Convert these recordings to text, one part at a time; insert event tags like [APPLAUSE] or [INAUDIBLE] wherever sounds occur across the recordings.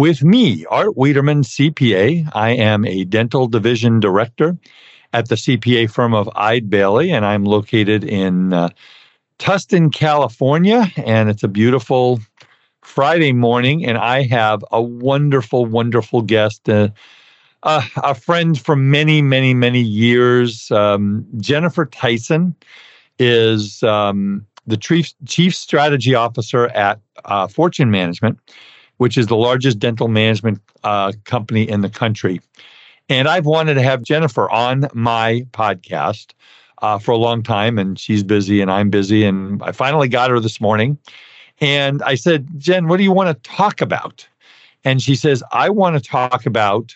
with me, Art Wiederman, CPA. I am a dental division director at the CPA firm of Eide Bailly, and I'm located in uh, Tustin, California. And it's a beautiful Friday morning, and I have a wonderful, wonderful guest. Uh, uh, a friend from many, many, many years. Um, Jennifer Tyson is um, the chief, chief strategy officer at uh, Fortune Management which is the largest dental management uh, company in the country. And I've wanted to have Jennifer on my podcast uh, for a long time, and she's busy and I'm busy. And I finally got her this morning. And I said, Jen, what do you want to talk about? And she says, I want to talk about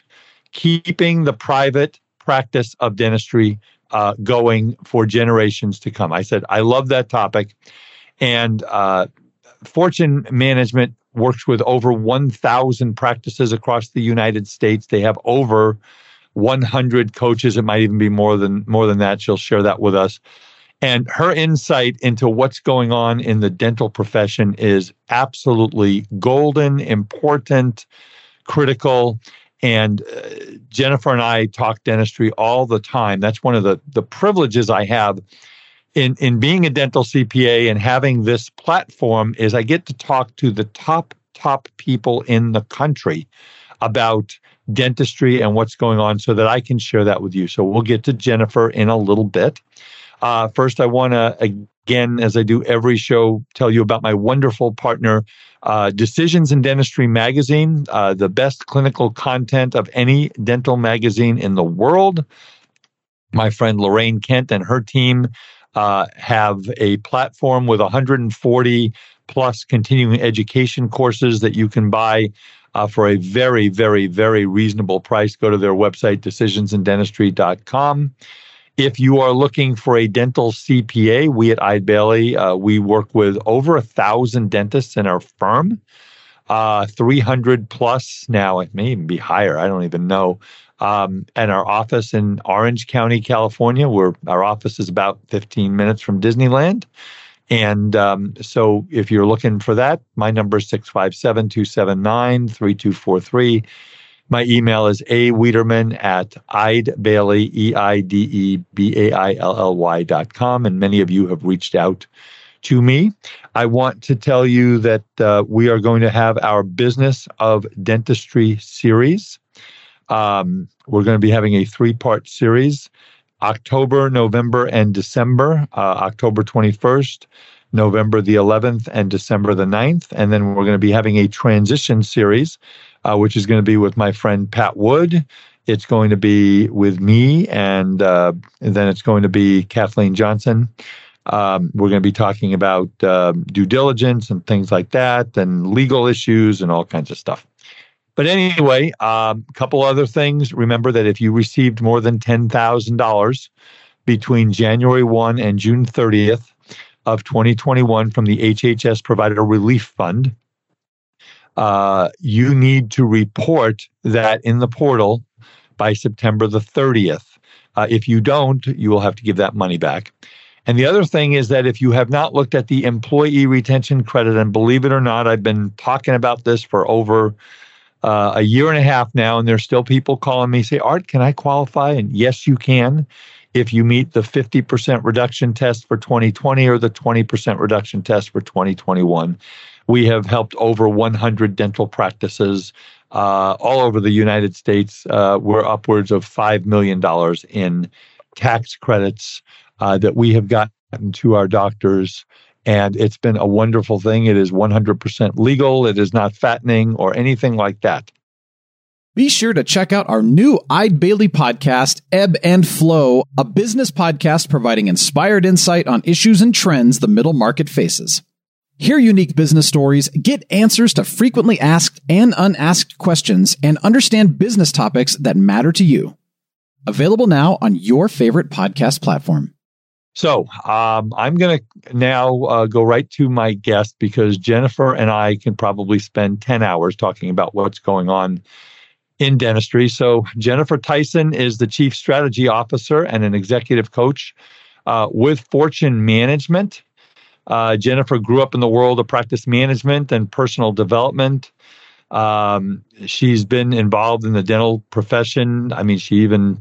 keeping the private practice of dentistry uh, going for generations to come. I said, I love that topic. And uh, Fortune Management works with over 1,000 practices across the United States. They have over 100 coaches. It might even be more than more than that. She'll share that with us. And her insight into what's going on in the dental profession is absolutely golden, important, critical. And uh, Jennifer and I talk dentistry all the time. That's one of the, the privileges I have in in being a dental CPA and having this platform is I get to talk to the top top people in the country about dentistry and what's going on so that I can share that with you. So we'll get to Jennifer in a little bit. Uh, first, I want to, again, as I do every show, tell you about my wonderful partner, uh, Decisions in Dentistry magazine, uh, the best clinical content of any dental magazine in the world. My friend Lorraine Kent and her team uh, have a platform with 140 plus continuing education courses that you can buy uh, for a very, very, very reasonable price. Go to their website, decisionsindentistry.com. If you are looking for a dental CPA, we at Eide Bailly, uh, we work with over a thousand dentists in our firm, uh, 300 plus now. It may even be higher. I don't even know um, and our office in Orange County, California, where our office is about 15 minutes from Disneyland. And um, so if you're looking for that, my number is 657 279 3243. My email is a Wiederman at eidebailly, E I D E B A I L L Y dot com. And many of you have reached out to me. I want to tell you that uh, we are going to have our Business of Dentistry series. Um, we're going to be having a three part series October, November, and December. Uh, October 21st, November the 11th, and December the 9th. And then we're going to be having a transition series, uh, which is going to be with my friend Pat Wood. It's going to be with me, and, uh, and then it's going to be Kathleen Johnson. Um, we're going to be talking about uh, due diligence and things like that, and legal issues and all kinds of stuff. But anyway, a um, couple other things. Remember that if you received more than $10,000 between January 1 and June 30th of 2021 from the HHS Provider Relief Fund, uh, you need to report that in the portal by September the 30th. Uh, if you don't, you will have to give that money back. And the other thing is that if you have not looked at the employee retention credit, and believe it or not, I've been talking about this for over uh, a year and a half now, and there's still people calling me say, Art, can I qualify? And yes, you can if you meet the 50% reduction test for 2020 or the 20% reduction test for 2021. We have helped over 100 dental practices uh, all over the United States. Uh, we're upwards of $5 million in tax credits uh, that we have gotten to our doctors. And it's been a wonderful thing. It is 100% legal. It is not fattening or anything like that. Be sure to check out our new Eide Bailly podcast, Ebb and Flow, a business podcast providing inspired insight on issues and trends the middle market faces. Hear unique business stories, get answers to frequently asked and unasked questions, and understand business topics that matter to you. Available now on your favorite podcast platform. So um, I'm going to now uh, go right to my guest because Jennifer and I can probably spend 10 hours talking about what's going on in dentistry. So, Jennifer Tyson is the Chief Strategy Officer and an executive coach uh, with Fortune Management. Uh, Jennifer grew up in the world of practice management and personal development. Um, she's been involved in the dental profession. I mean, she even,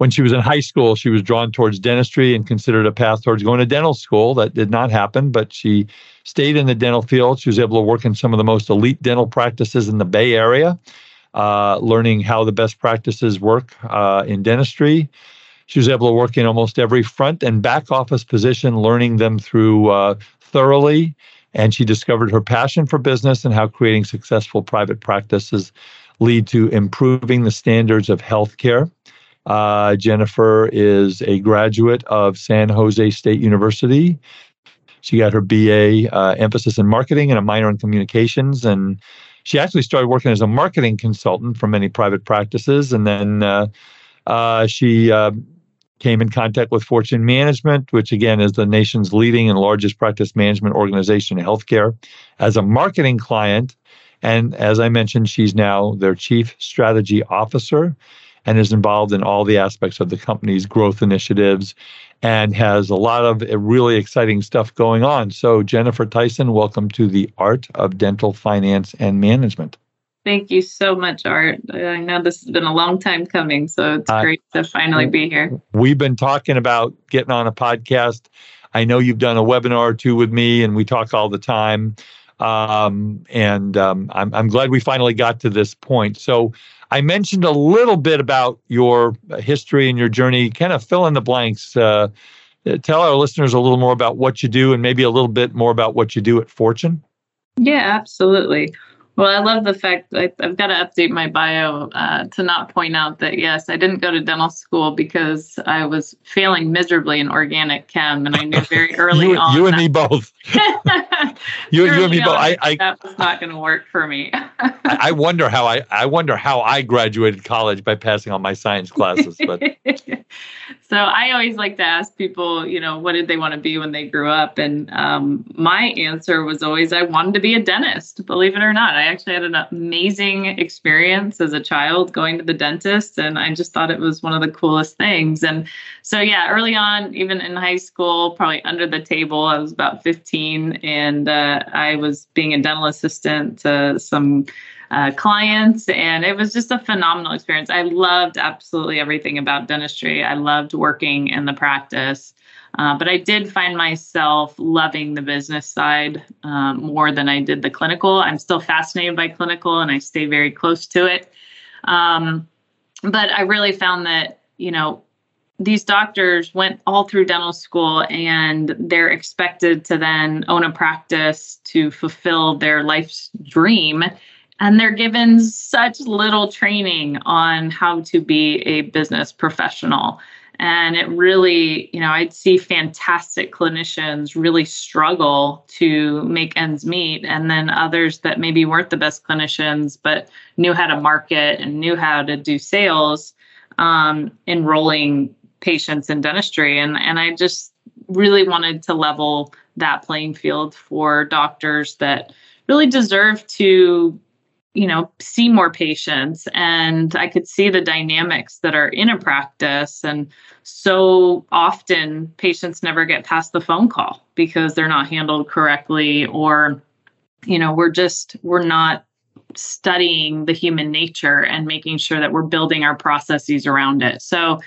when she was in high school, she was drawn towards dentistry and considered a path towards going to dental school. That did not happen, but she stayed in the dental field. She was able to work in some of the most elite dental practices in the Bay Area uh, learning how the best practices work uh, in dentistry. She was able to work in almost every front and back office position, learning them through uh, thoroughly. And she discovered her passion for business and how creating successful private practices lead to improving the standards of healthcare. Uh, Jennifer is a graduate of San Jose State University. She got her BA uh, emphasis in marketing and a minor in communications, and she actually started working as a marketing consultant for many private practices, and then uh, uh, she uh, came in contact with Fortune Management, which again is the nation's leading and largest practice management organization in healthcare, as a marketing client. And as I mentioned, she's now their chief strategy officer and is involved in all the aspects of the company's growth initiatives and has a lot of really exciting stuff going on. So, Jennifer Tyson, welcome to the Art of Dental Finance and Management. Thank you so much, Art. I know this has been a long time coming, so it's uh, great to finally be here. We've been talking about getting on a podcast. I know you've done a webinar or two with me, and we talk all the time. Um, and um, I'm, I'm glad we finally got to this point. So, I mentioned a little bit about your history and your journey. Kind of fill in the blanks. Uh, tell our listeners a little more about what you do and maybe a little bit more about what you do at Fortune. Yeah, absolutely. Well, I love the fact I, have got to update my bio uh, to not point out that yes, I didn't go to dental school because I was failing miserably in organic chem, and I knew very [LAUGHS] early you, on. You and me both. [LAUGHS] [LAUGHS] you, you and me both. I, I, that was not going to work for me. I, I wonder how I I wonder how I graduated college by passing all my science classes, but. so I always like to ask people, you know, what did they want to be when they grew up, and um, my answer was always I wanted to be a dentist. Believe it or not, I actually had an amazing experience as a child going to the dentist, and I just thought it was one of the coolest things. And so, yeah, early on, even in high school, probably under the table, I was about 15, and uh, I was being a dental assistant to some. Uh, clients, and it was just a phenomenal experience. I loved absolutely everything about dentistry. I loved working in the practice. Uh, but I did find myself loving the business side um, more than I did the clinical. I'm still fascinated by clinical and I stay very close to it. Um, but I really found that, you know, these doctors went all through dental school and they're expected to then own a practice to fulfill their life's dream. And they're given such little training on how to be a business professional. And it really, you know, I'd see fantastic clinicians really struggle to make ends meet. And then others that maybe weren't the best clinicians, but knew how to market and knew how to do sales, um, enrolling patients in dentistry. And, and I just really wanted to level that playing field for doctors that really deserve to you know, see more patients and I could see the dynamics that are in a practice. And so often patients never get past the phone call because they're not handled correctly or, you know, we're just, we're not studying the human nature and making sure that we're building our processes around it. So,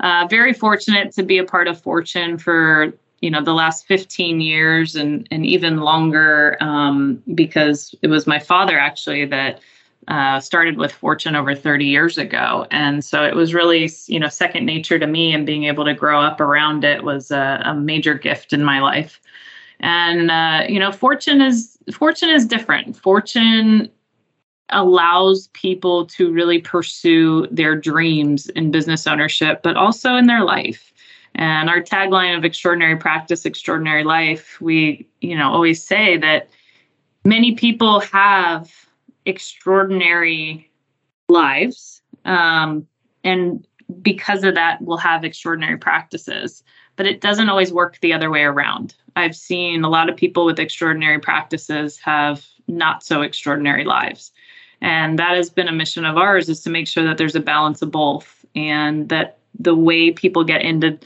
uh, very fortunate to be a part of Fortune for you know the last 15 years and and even longer um, because it was my father actually that uh, started with Fortune over 30 years ago, and so it was really you know second nature to me, and being able to grow up around it was a, a major gift in my life. And uh, you know, Fortune is Fortune is different. Fortune allows people to really pursue their dreams in business ownership, but also in their life. And our tagline of extraordinary practice, extraordinary life, we, you know, always say that many people have extraordinary lives. Um, and because of that, will have extraordinary practices. But it doesn't always work the other way around. I've seen a lot of people with extraordinary practices have not so extraordinary lives. And that has been a mission of ours is to make sure that there's a balance of both and that the way people get into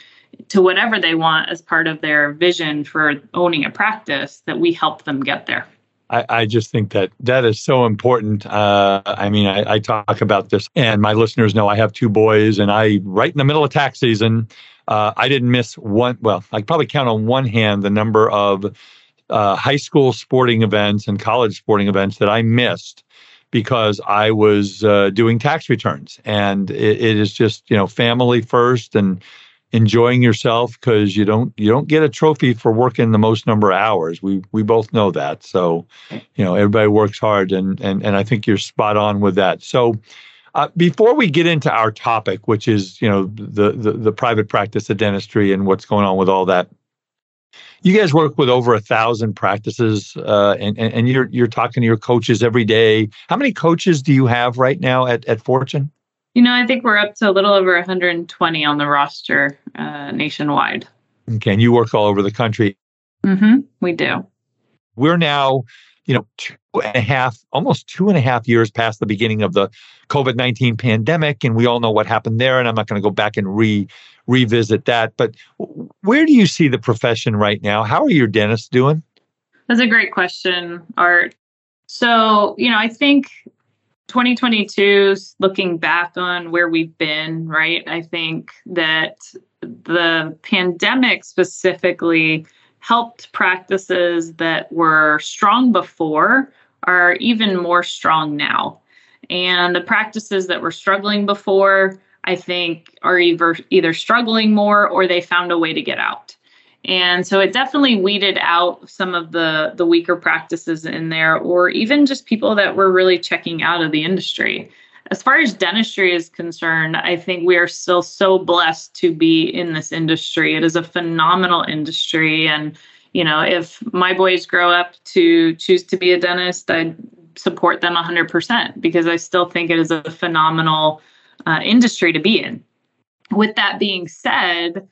to whatever they want as part of their vision for owning a practice that we help them get there. I, I just think that that is so important. Uh, I mean, I, I, talk about this, and my listeners know I have two boys, and I, right in the middle of tax season, uh, I didn't miss one. Well, I probably count on one hand the number of uh, high school sporting events and college sporting events that I missed because I was uh, doing tax returns, and it, it is just you know family first and enjoying yourself because you don't you don't get a trophy for working the most number of hours. We we both know that. So, you know, everybody works hard, and and and I think you're spot on with that. So. Uh, before we get into our topic, which is you know the, the the private practice of dentistry and what's going on with all that, you guys work with over a thousand practices, uh, and, and you're you're talking to your coaches every day. How many coaches do you have right now at at Fortune? You know, I think we're up to a little over 120 on the roster uh, nationwide. Okay, and you work all over the country. Mm-hmm. We do. We're now, you know, two and a half, almost two and a half years past the beginning of the COVID 19 pandemic, and we all know what happened there. And I'm not going to go back and re revisit that. But where do you see the profession right now? How are your dentists doing? That's a great question, Art. So, you know, I think 2022, looking back on where we've been, right? I think that the pandemic specifically helped practices that were strong before are even more strong now. And the practices that were struggling before, I think, are either either struggling more or they found a way to get out. And so it definitely weeded out some of the the weaker practices in there, or even just people that were really checking out of the industry. As far as dentistry is concerned, I think we are still so blessed to be in this industry. It is a phenomenal industry. And, you know, if my boys grow up to choose to be a dentist, I support them 100% because I still think it is a phenomenal uh, industry to be in. With that being said,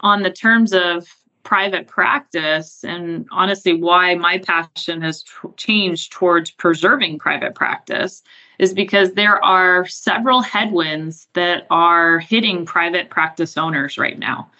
on the terms of private practice and honestly why my passion has t- changed towards preserving private practice is because there are several headwinds that are hitting private practice owners right now.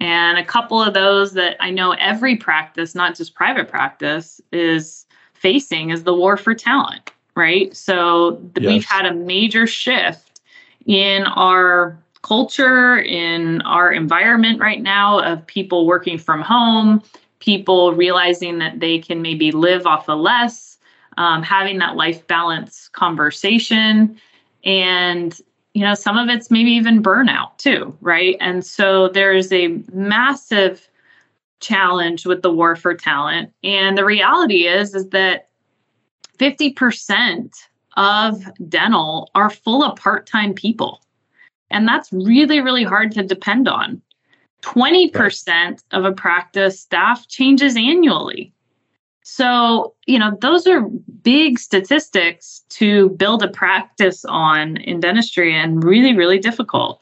And a couple of those that I know every practice, not just private practice, is facing is the war for talent, right? So yes. we've had a major shift in our culture, in our environment right now of people working from home, people realizing that they can maybe live off of less, um, having that life balance conversation. And, you know, some of it's maybe even burnout too, right? And so there's a massive challenge with the war for talent. And the reality is, is that 50% of dental are full of part-time people and that's really, really hard to depend on. 20% of a practice staff changes annually. So, you know, those are big statistics to build a practice on in dentistry and really, really difficult.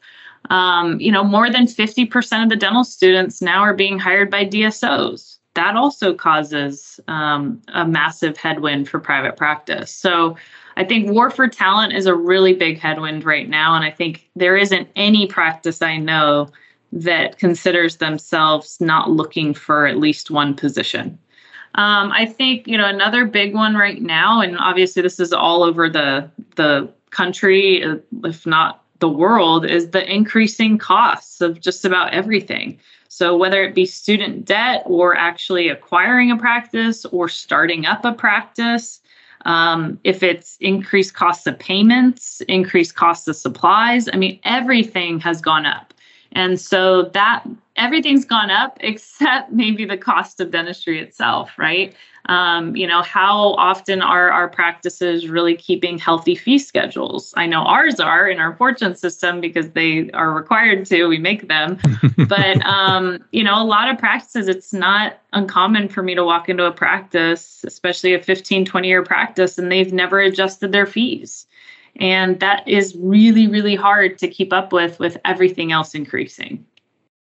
Um, you know, more than 50% of the dental students now are being hired by DSOs. that also causes um, a massive headwind for private practice. So I think war for talent is a really big headwind right now. And I think there isn't any practice I know that considers themselves not looking for at least one position. Um, I think you know another big one right now, and obviously this is all over the the country, if not the world, is the increasing costs of just about everything. So whether it be student debt or actually acquiring a practice or starting up a practice, um, if it's increased costs of payments, increased costs of supplies, I mean everything has gone up. And so that everything's gone up [LAUGHS] except maybe the cost of dentistry itself, right? Um, you know, how often are our practices really keeping healthy fee schedules? I know ours are in our fortune system because they are required to, we make them. [LAUGHS] but, um, you know, a lot of practices, it's not uncommon for me to walk into a practice, especially a 15, 20 year practice, and they've never adjusted their fees. And that is really, really hard to keep up with with everything else increasing.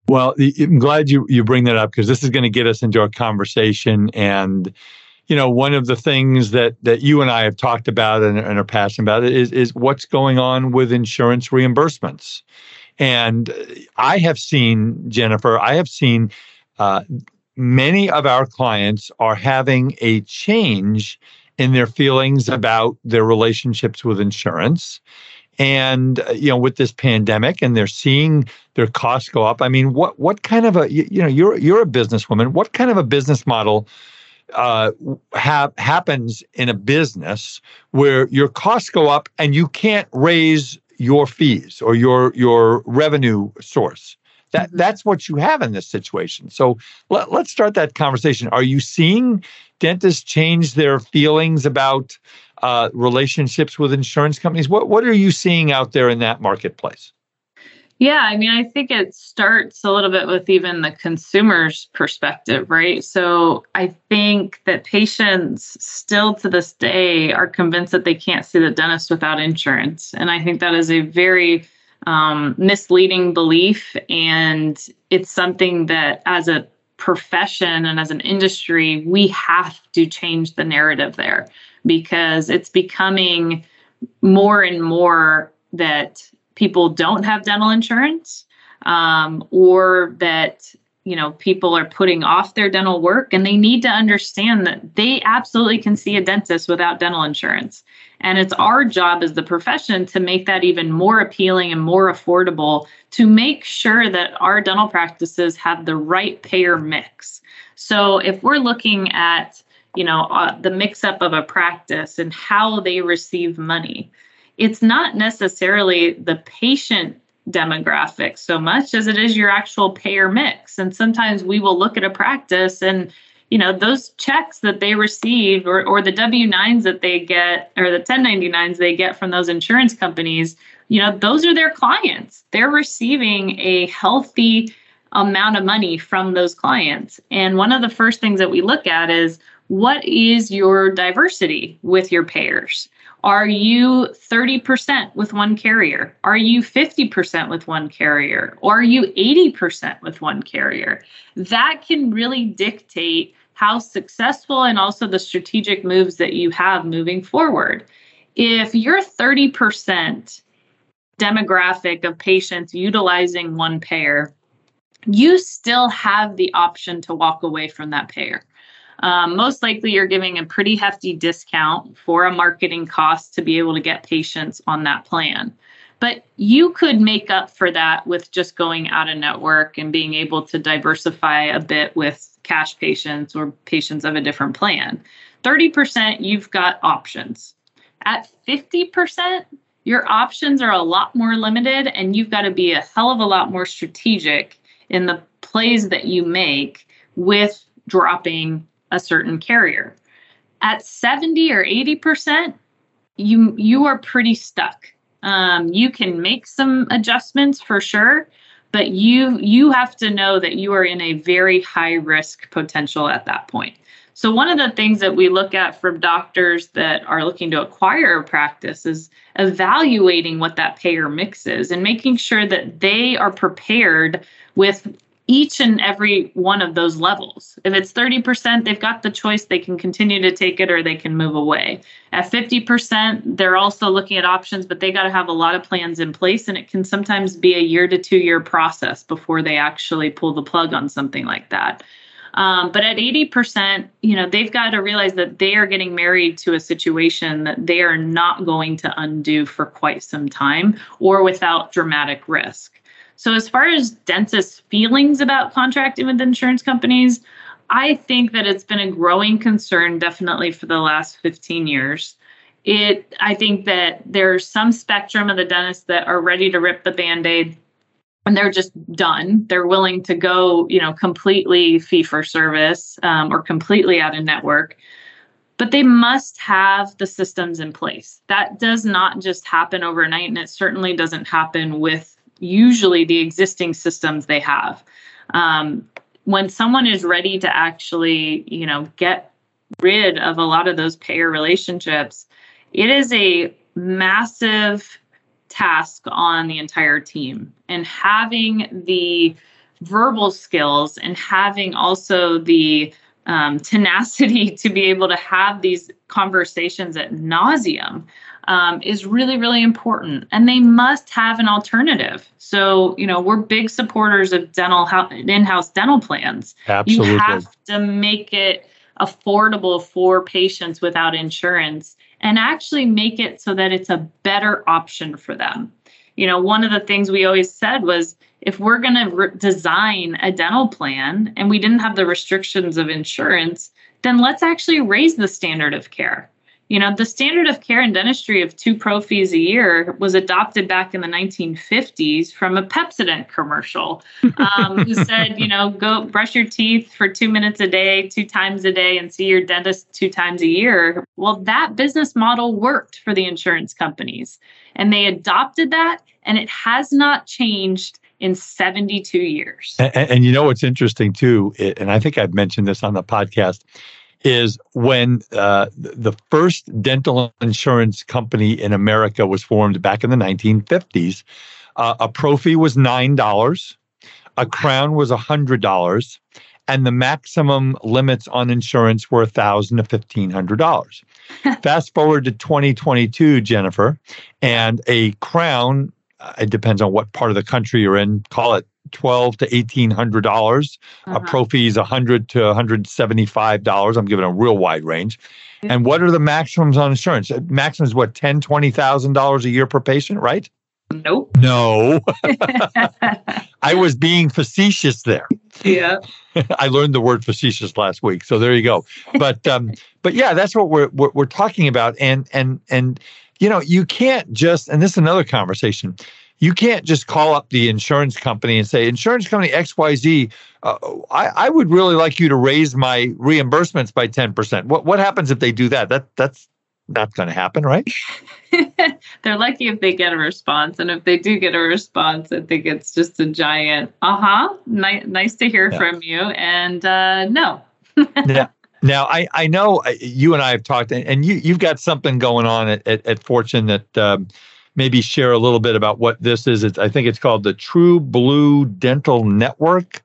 Well, I'm glad you, you bring that up because this is going to get us into our conversation. And, you know, one of the things that, that you and I have talked about and, and are passionate about is, is what's going on with insurance reimbursements. And I have seen, Jennifer, I have seen uh, many of our clients are having a change in their feelings about their relationships with insurance and uh, you know with this pandemic and they're seeing their costs go up i mean what what kind of a you, you know you're you're a businesswoman. What kind of a business model uh, have happens in a business where your costs go up and you can't raise your fees or your your revenue source? That mm-hmm. that's what you have in this situation. So let, let's start that conversation. Are you seeing dentists change their feelings about uh, relationships with insurance companies? What what are you seeing out there in that marketplace? Yeah, I mean, I think it starts a little bit with even the consumer's perspective, right? So I think that patients still to this day are convinced that they can't see the dentist without insurance. And I think that is a very um, misleading belief. And it's something that as a profession and as an industry, we have to change the narrative there because it's becoming more and more that people don't have dental insurance um, or that you know people are putting off their dental work and they need to understand that they absolutely can see a dentist without dental insurance. And it's our job as the profession to make that even more appealing and more affordable to make sure that our dental practices have the right payer mix. So if we're looking at you know uh, the mix up of a practice and how they receive money. It's not necessarily the patient demographic so much as it is your actual payer mix. And sometimes we will look at a practice and you know those checks that they receive or, or the w9s that they get or the 1099s they get from those insurance companies you know those are their clients. They're receiving a healthy amount of money from those clients. And one of the first things that we look at is what is your diversity with your payers? Are you 30% with one carrier? Are you 50% with one carrier? Or are you 80% with one carrier? That can really dictate how successful and also the strategic moves that you have moving forward. If you're 30% demographic of patients utilizing one payer, you still have the option to walk away from that payer um, most likely you're giving a pretty hefty discount for a marketing cost to be able to get patients on that plan. But you could make up for that with just going out of network and being able to diversify a bit with cash patients or patients of a different plan. 30%, you've got options. At 50%, your options are a lot more limited and you've got to be a hell of a lot more strategic in the plays that you make with dropping a certain carrier. At 70 or 80%, you you are pretty stuck. Um, you can make some adjustments for sure, but you you have to know that you are in a very high risk potential at that point. So one of the things that we look at from doctors that are looking to acquire a practice is evaluating what that payer mix is and making sure that they are prepared with each and every one of those levels. If it's 30%, they've got the choice. They can continue to take it or they can move away. At 50%, they're also looking at options, but they got to have a lot of plans in place. And it can sometimes be a year to two year process before they actually pull the plug on something like that. Um, but at 80%, you know, they've got to realize that they are getting married to a situation that they are not going to undo for quite some time or without dramatic risk. So, as far as dentists' feelings about contracting with insurance companies, I think that it's been a growing concern definitely for the last 15 years. It I think that there's some spectrum of the dentists that are ready to rip the band-aid and they're just done. They're willing to go, you know, completely fee for service um, or completely out of network. But they must have the systems in place. That does not just happen overnight, and it certainly doesn't happen with usually the existing systems they have. Um, when someone is ready to actually, you know, get rid of a lot of those payer relationships, it is a massive task on the entire team. And having the verbal skills and having also the um, [LAUGHS] tenacity to be able to have these conversations at nauseum um, is really, really important. And they must have an alternative. So, you know, we're big supporters of dental in-house dental plans. Absolutely. You have to make it affordable for patients without insurance and actually make it so that it's a better option for them. You know, one of the things we always said was if we're going to re- design a dental plan and we didn't have the restrictions of insurance, then let's actually raise the standard of care. You know, the standard of care in dentistry of two prophies a year was adopted back in the 1950s from a Pepsodent commercial um, who [LAUGHS] said, you know, go brush your teeth for two minutes a day, two times a day, and see your dentist two times a year. Well, that business model worked for the insurance companies, and they adopted that, and it has not changed in 72 years. And, and, you know what's interesting too, and I think I've mentioned this on the podcast, is when uh, the first dental insurance company in America was formed back in the 1950s. Uh, a prophy was $9, a crown was $100, and the maximum limits on insurance were 1,000 to $1,500. [LAUGHS] Fast forward to 2022, Jennifer, and a crown, uh, it depends on what part of the country you're in, call it twelve to eighteen hundred dollars. Uh-huh. A prophy is a hundred to one hundred seventy five dollars. I'm giving a real wide range. And what are the maximums on insurance? Uh, maximum is what ten, twenty thousand dollars a year per patient, right? Nope. No. [LAUGHS] [LAUGHS] I was being facetious there. Yeah. [LAUGHS] I learned the word facetious last week, so there you go. But um, but yeah, that's what we're, we're we're talking about, and and and you know you can't just and this is another conversation you can't just call up the insurance company and say, insurance company XYZ, uh, I, I would really like you to raise my reimbursements by 10%. What, what happens if they do that? That That's not going to happen, right? [LAUGHS] They're lucky if they get a response. And if they do get a response, I think it's just a giant, uh huh, ni- nice to hear yeah. from you. And uh, no. [LAUGHS] yeah. Now, I, I know uh, you and I have talked, and you, you've got something going on at, at, at Fortune that um, maybe share a little bit about what this is. It's, I think it's called the True Blue Dental Network.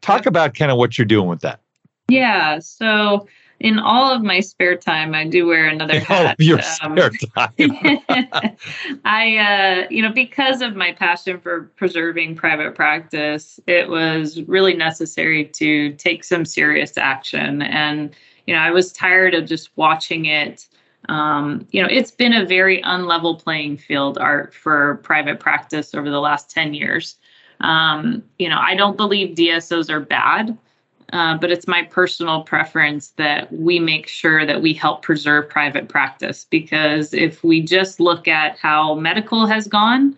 Talk about kind of what you're doing with that. Yeah. So in all of my spare time, I do wear another hat. Oh, your um, spare time. [LAUGHS] I, uh, you know, because of my passion for preserving private practice, it was really necessary to take some serious action. And, you know, I was tired of just watching it um, you know, it's been a very unlevel playing field art for private practice over the last 10 years. Um, you know, I don't believe DSOs are bad, uh, but it's my personal preference that we make sure that we help preserve private practice because if we just look at how medical has gone,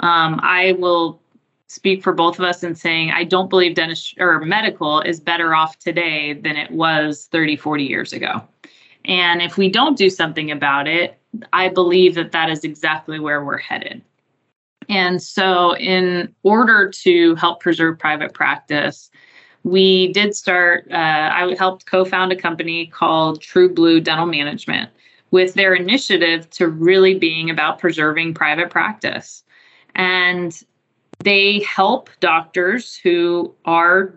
um, I will speak for both of us in saying I don't believe dentist or medical is better off today than it was 30, 40 years ago. And if we don't do something about it, I believe that that is exactly where we're headed. And so, in order to help preserve private practice, we did start, uh, I helped co found a company called True Blue Dental Management with their initiative to really being about preserving private practice. And they help doctors who are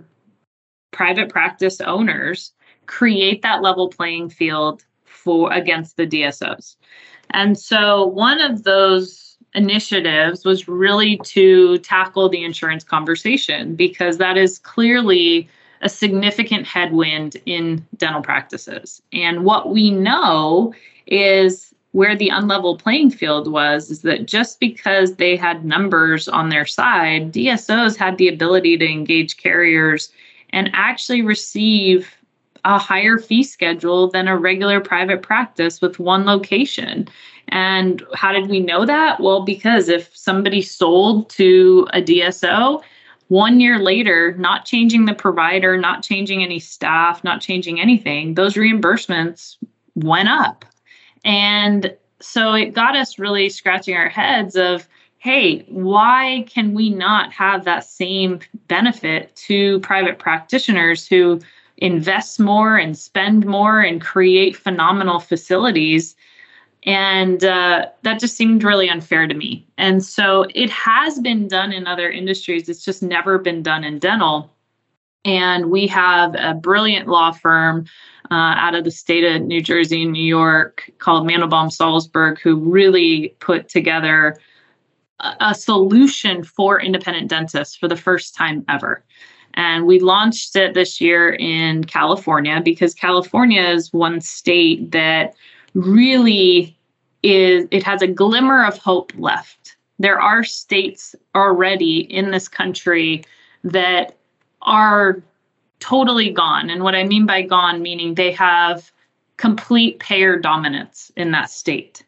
private practice owners create that level playing field for against the DSOs. And so one of those initiatives was really to tackle the insurance conversation because that is clearly a significant headwind in dental practices. And what we know is where the unlevel playing field was is that just because they had numbers on their side, DSOs had the ability to engage carriers and actually receive a higher fee schedule than a regular private practice with one location. And how did we know that? Well, because if somebody sold to a DSO, one year later, not changing the provider, not changing any staff, not changing anything, those reimbursements went up. And so it got us really scratching our heads of, hey, why can we not have that same benefit to private practitioners who invest more and spend more and create phenomenal facilities? And uh, that just seemed really unfair to me. And so it has been done in other industries, it's just never been done in dental. And we have a brilliant law firm uh, out of the state of New Jersey and New York called Mandelbaum Salsburg, who really put together a, a solution for independent dentists for the first time ever. And we launched it this year in California because California is one state that really is, it has a glimmer of hope left. There are states already in this country that are totally gone. And what I mean by gone, meaning they have complete payer dominance in that state.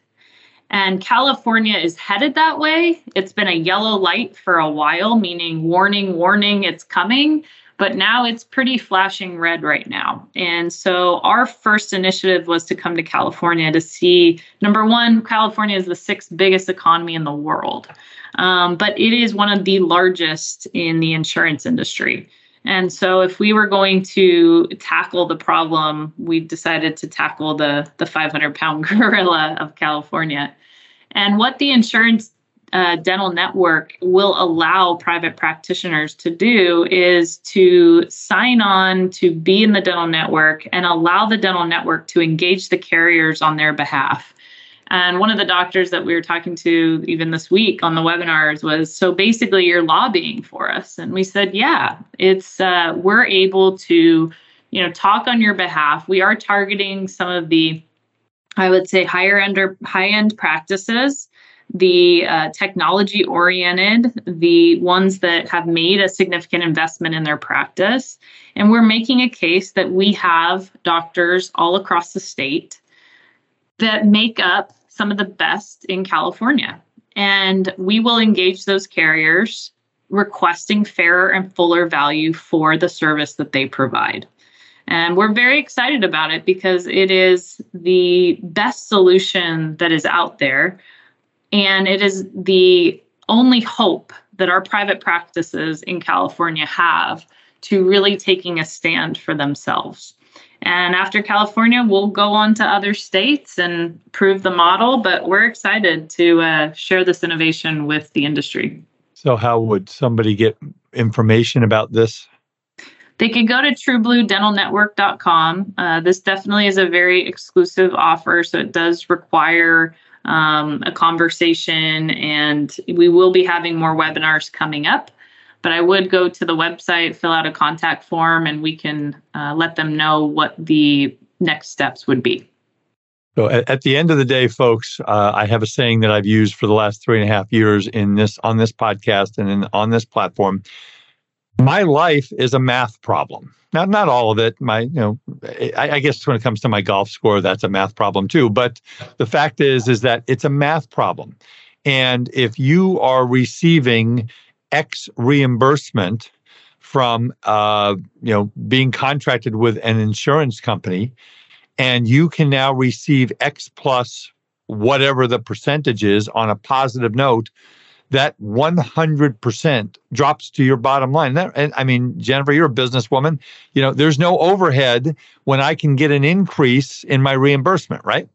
And California is headed that way. It's been a yellow light for a while, meaning warning, warning, it's coming. But now it's pretty flashing red right now. And so our first initiative was to come to California to see number one, California is the sixth biggest economy in the world, um, but it is one of the largest in the insurance industry. And so if we were going to tackle the problem, we decided to tackle the the 500 pound [LAUGHS] gorilla of California. And what the insurance uh, dental network will allow private practitioners to do is to sign on to be in the dental network and allow the dental network to engage the carriers on their behalf. And one of the doctors that we were talking to even this week on the webinars was so basically you're lobbying for us. And we said, yeah, it's uh, we're able to, you know, talk on your behalf. We are targeting some of the, I would say, higher end or high end practices, the uh, technology oriented, the ones that have made a significant investment in their practice. And we're making a case that we have doctors all across the state that make up some of the best in California. And we will engage those carriers requesting fairer and fuller value for the service that they provide. And we're very excited about it because it is the best solution that is out there. And it is the only hope that our private practices in California have to really taking a stand for themselves. And after California, we'll go on to other states and prove the model. But we're excited to uh, share this innovation with the industry. So, how would somebody get information about this? They could go to truebluedentalnetwork.com. Uh, this definitely is a very exclusive offer, so it does require um, a conversation, and we will be having more webinars coming up. But I would go to the website, fill out a contact form, and we can uh, let them know what the next steps would be. So at, the end of the day, folks, uh, I have a saying that I've used for the last three and a half years in this on this podcast and in, on this platform. My life is a math problem. Now, not all of it. My, you know, I, I guess when it comes to my golf score, that's a math problem too. But the fact is, is that it's a math problem. And if you are receiving X reimbursement from uh, you know being contracted with an insurance company, and you can now receive X plus whatever the percentage is on a positive note. That 100% drops to your bottom line. That, and I mean, Jennifer, you're a businesswoman. You know, there's no overhead when I can get an increase in my reimbursement, right?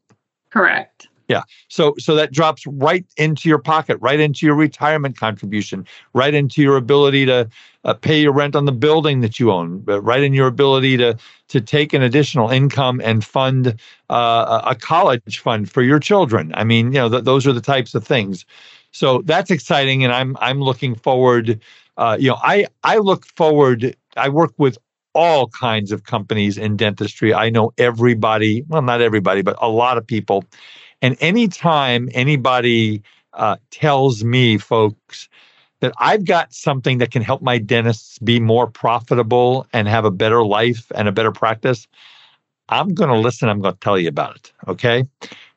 Correct. Yeah. So so that drops right into your pocket, right into your retirement contribution, right into your ability to uh, pay your rent on the building that you own, right in your ability to to take an additional income and fund uh, a college fund for your children. I mean, you know, th- those are the types of things. So that's exciting, and I'm I'm looking forward. Uh, you know, I I look forward. I work with all kinds of companies in dentistry. I know everybody. Well, not everybody, but a lot of people and anytime anybody uh, tells me, folks, that I've got something that can help my dentists be more profitable and have a better life and a better practice, I'm going to listen. I'm going to tell you about it. Okay.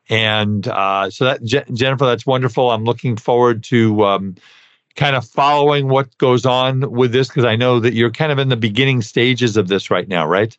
And uh, so that Je- Jennifer, that's wonderful. I'm looking forward to um, kind of following what goes on with this because I know that you're kind of in the beginning stages of this right now, right?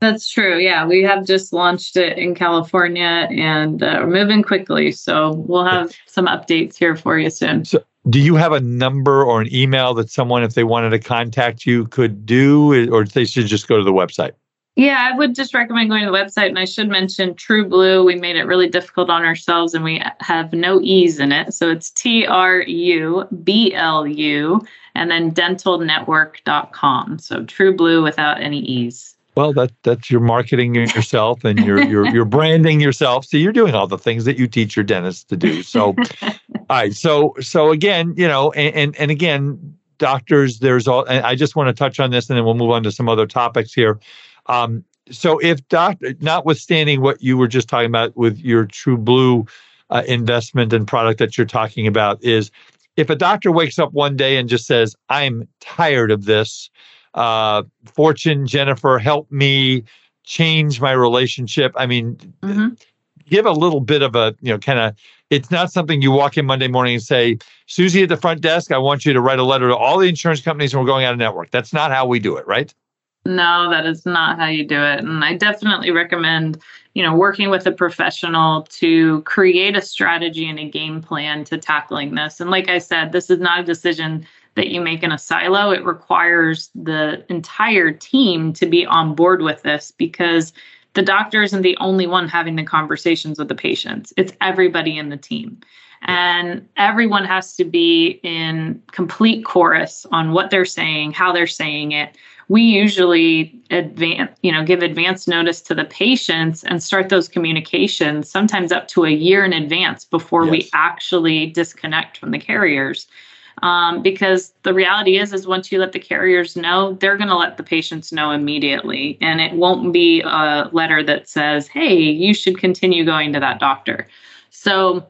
That's true. Yeah, we have just launched it in California and uh, we're moving quickly. So we'll have some updates here for you soon. So, do you have a number or an email that someone, if they wanted to contact you, could do, or they should just go to the website? Yeah, I would just recommend going to the website. And I should mention True Blue. We made it really difficult on ourselves and we have no E's in it. So it's T R U B L U and then dentalnetwork.com. So True Blue without any E's. Well, that that's your marketing yourself and you're you're you're [LAUGHS] branding yourself. So you're doing all the things that you teach your dentists to do. So, [LAUGHS] all right. So so again, you know, and and, and again, doctors, there's all. I just want to touch on this, and then we'll move on to some other topics here. Um, so if doctor, notwithstanding what you were just talking about with your True Blue uh, investment and product that you're talking about, is if a doctor wakes up one day and just says, "I'm tired of this." Uh, Fortune, Jennifer, help me change my relationship. I mean, mm-hmm. give a little bit of a, you know, kind of, it's not something you walk in Monday morning and say, Susie at the front desk, I want you to write a letter to all the insurance companies and we're going out of network. That's not how we do it, right? No, that is not how you do it. And I definitely recommend, you know, working with a professional to create a strategy and a game plan to tackling this. And like I said, this is not a decision that you make in a silo. It requires the entire team to be on board with this because the doctor isn't the only one having the conversations with the patients, it's everybody in the team. And everyone has to be in complete chorus on what they're saying, how they're saying it. We usually advance, you know, give advance notice to the patients and start those communications sometimes up to a year in advance before yes. we actually disconnect from the carriers um, because the reality is is once you let the carriers know they're going to let the patients know immediately. And it won't be a letter that says hey you should continue going to that doctor. So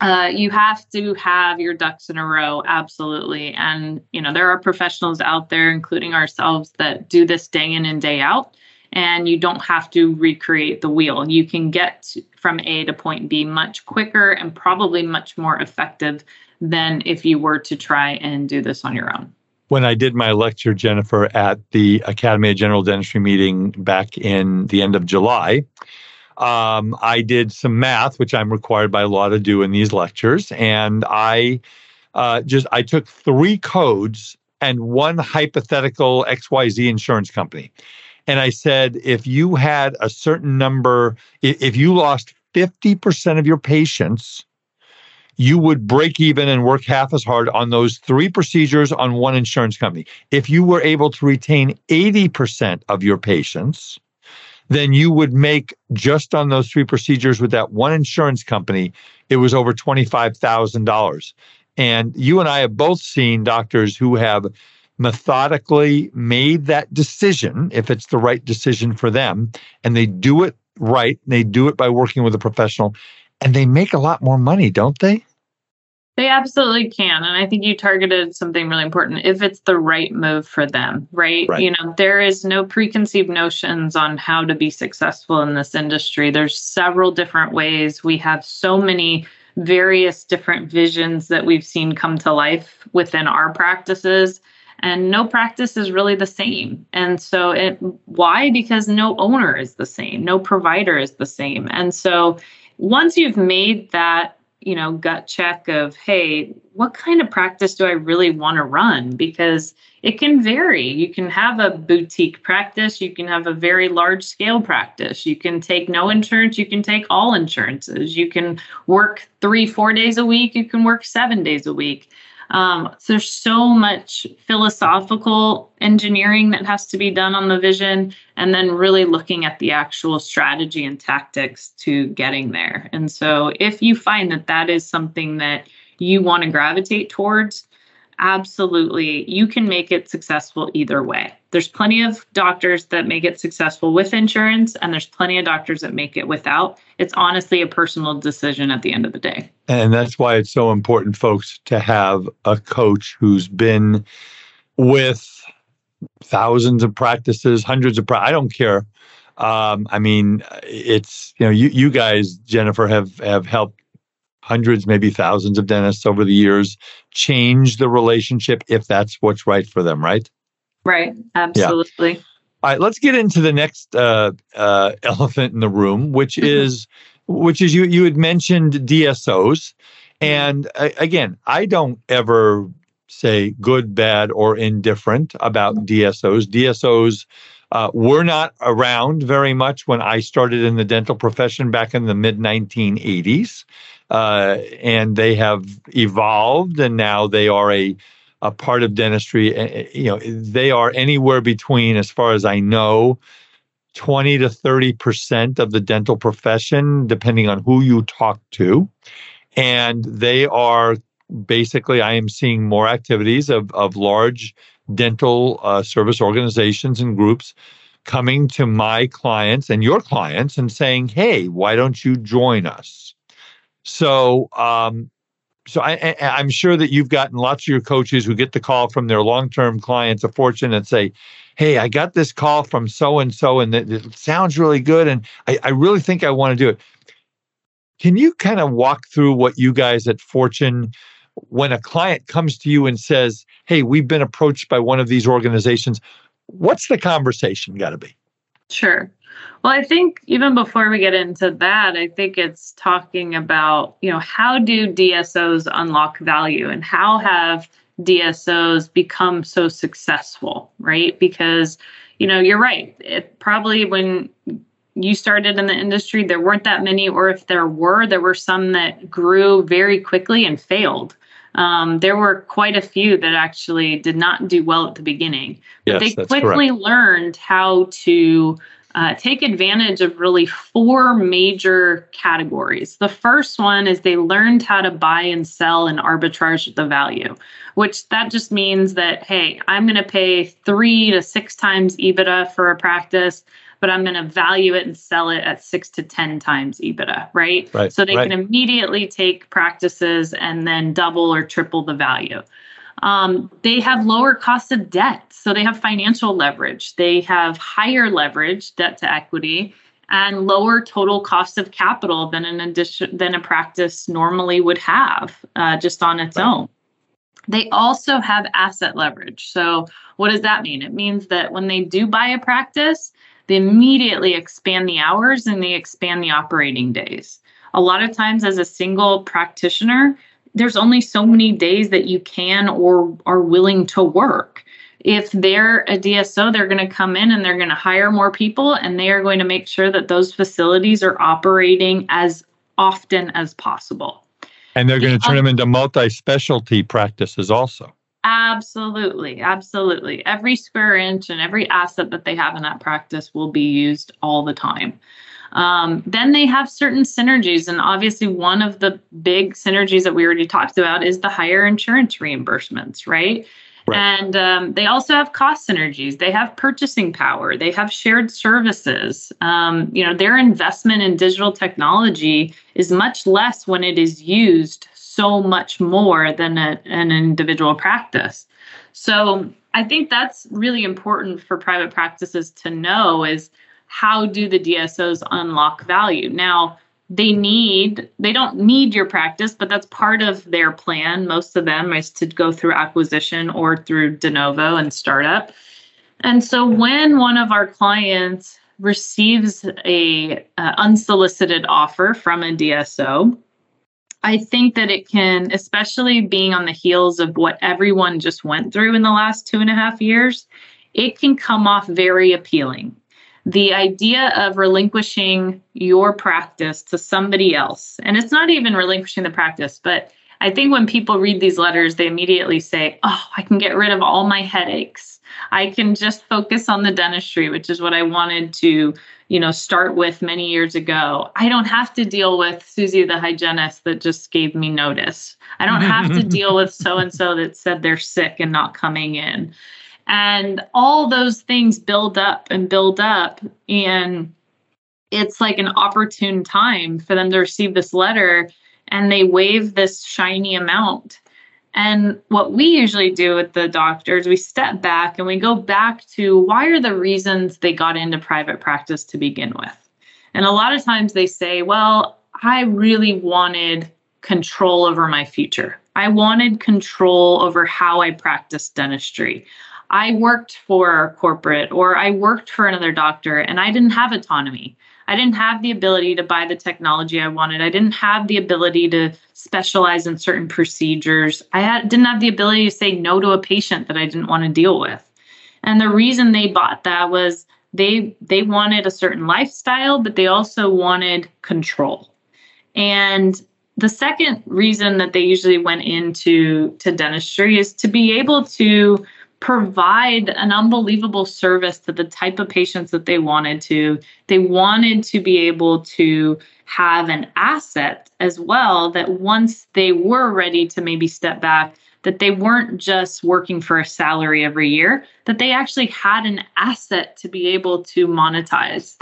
uh, you have to have your ducks in a row absolutely. And you know there are professionals out there including ourselves that do this day in and day out and you don't have to recreate the wheel. You can get from A to point B much quicker and probably much more effective than if you were to try and do this on your own. When I did my lecture, Jennifer, at the Academy of General Dentistry meeting back in the end of July, um, I did some math, which I'm required by law to do in these lectures, and I uh, just I took three codes and one hypothetical XYZ insurance company. And I said, if you had a certain number, if you lost 50% of your patients you would break even and work half as hard on those three procedures on one insurance company. If you were able to retain 80% of your patients, then you would make just on those three procedures with that one insurance company, it was over $25,000. And you and I have both seen doctors who have methodically made that decision, if it's the right decision for them, and they do it right. They do it by working with a professional and they make a lot more money, don't they? They absolutely can. And I think you targeted something really important if it's the right move for them, right? right? You know, there is no preconceived notions on how to be successful in this industry. There's several different ways. We have so many various different visions that we've seen come to life within our practices and no practice is really the same and so it why because no owner is the same no provider is the same and so once you've made that you know, gut check of, hey, what kind of practice do I really want to run? Because it can vary. You can have a boutique practice, you can have a very large scale practice, you can take no insurance, you can take all insurances, you can work three, four days a week, you can work seven days a week. Um, so there's so much philosophical engineering that has to be done on the vision, and then really looking at the actual strategy and tactics to getting there. And so, if you find that that is something that you want to gravitate towards, absolutely. You can make it successful either way. There's plenty of doctors that make it successful with insurance and there's plenty of doctors that make it without. It's honestly a personal decision at the end of the day. And that's why it's so important folks to have a coach who's been with thousands of practices hundreds of pra- i don't care. Um, i mean it's you know you, you guys jennifer have have helped hundreds, maybe thousands of dentists over the years change the relationship if that's what's right for them, right? Right. Absolutely. Yeah. All right, let's get into the next uh, uh, elephant in the room, which mm-hmm. is which is you you had mentioned DSOs, and uh, again, I don't ever say good, bad, or indifferent about mm-hmm. DSOs. DSOs uh, were not around very much when I started in the dental profession back in the mid 1980s uh, and they have evolved, and now they are a a part of dentistry. You know, they are anywhere between, as far as I know, 20 to 30 percent of the dental profession, depending on who you talk to. And they are basically, I am seeing more activities of, of large dental uh, service organizations and groups coming to my clients and your clients and saying, hey, why don't you join us? So, um, so I, am sure that you've gotten lots of your coaches who get the call from their long-term clients of Fortune and say, "Hey, I got this call from so and so, and it, sounds really good, and I, I really think I want to do it." Can you kind of walk through what you guys at Fortune, when a client comes to you and says, "Hey, we've been approached by one of these organizations," what's the conversation got to be? Sure. Well, I think even before we get into that, I think it's talking about, you know, how do DSOs unlock value and how have DSOs become so successful, right? Because, you know, you're right. It probably when you started in the industry, there weren't that many, or if there were, there were some that grew very quickly and failed. Um, there were quite a few that actually did not do well at the beginning, but yes, they quickly correct. learned how to uh, take advantage of really four major categories. The first one is they learned how to buy and sell and arbitrage the value, which that just means that, hey, I'm going to pay three to six times EBITDA for a practice, but I'm going to value it and sell it at six to 10 times EBITDA, right? right so they right. can immediately take practices and then double or triple the value. Um, they have lower cost of debt. So they have financial leverage. They have higher leverage, debt to equity, and lower total cost of capital than an addition than a practice normally would have uh, just on its right. own. They also have asset leverage. So what does that mean? It means that when they do buy a practice, they immediately expand the hours and they expand the operating days. A lot of times, as a single practitioner, there's only so many days that you can or are willing to work. If they're a DSO, they're going to come in and they're going to hire more people and they are going to make sure that those facilities are operating as often as possible. And they're going to turn them into multi specialty practices also. Absolutely. Absolutely. Every square inch and every asset that they have in that practice will be used all the time. Um, then they have certain synergies. And obviously, one of the big synergies that we already talked about is the higher insurance reimbursements, right? Right. And um, they also have cost synergies. They have purchasing power. They have shared services. Um, you know, their investment in digital technology is much less when it is used so much more than a, an individual practice. So I think that's really important for private practices to know is how do the DSOs unlock value? Now, they need they don't need your practice but that's part of their plan most of them is to go through acquisition or through de novo and startup and so when one of our clients receives a uh, unsolicited offer from a dso I think that it can, especially being on the heels of what everyone just went through in the last two and a half years, it can come off very appealing. The idea of relinquishing your practice to somebody else, and it's not even relinquishing the practice, but I think when people read these letters, they immediately say, Oh, I can get rid of all my headaches. I can just focus on the dentistry, which is what I wanted to you know start with many years ago. I don't have to deal with susie the hygienist that just gave me notice. I don't have to [LAUGHS] deal with so and so that said they're sick and not coming in and all those things build up and build up and it's like an opportune time for them to receive this letter and they waive this shiny amount and what we usually do with the doctors, we step back and we go back to why are the reasons they got into private practice to begin with? And a lot of times they say, well, I really wanted control over my future. I wanted control over how I practiced dentistry. I worked for corporate or I worked for another doctor and I didn't have autonomy. I didn't have the ability to buy the technology I wanted. I didn't have the ability to specialize in certain procedures. I had, didn't have the ability to say no to a patient that I didn't want to deal with. And the reason they bought that was they they wanted a certain lifestyle, but they also wanted control. And the second reason that they usually went into to dentistry is to be able to provide an unbelievable service to the type of patients that they wanted to. They wanted to be able to have an asset as well that once they were ready to maybe step back, that they weren't just working for a salary every year, that they actually had an asset to be able to monetize.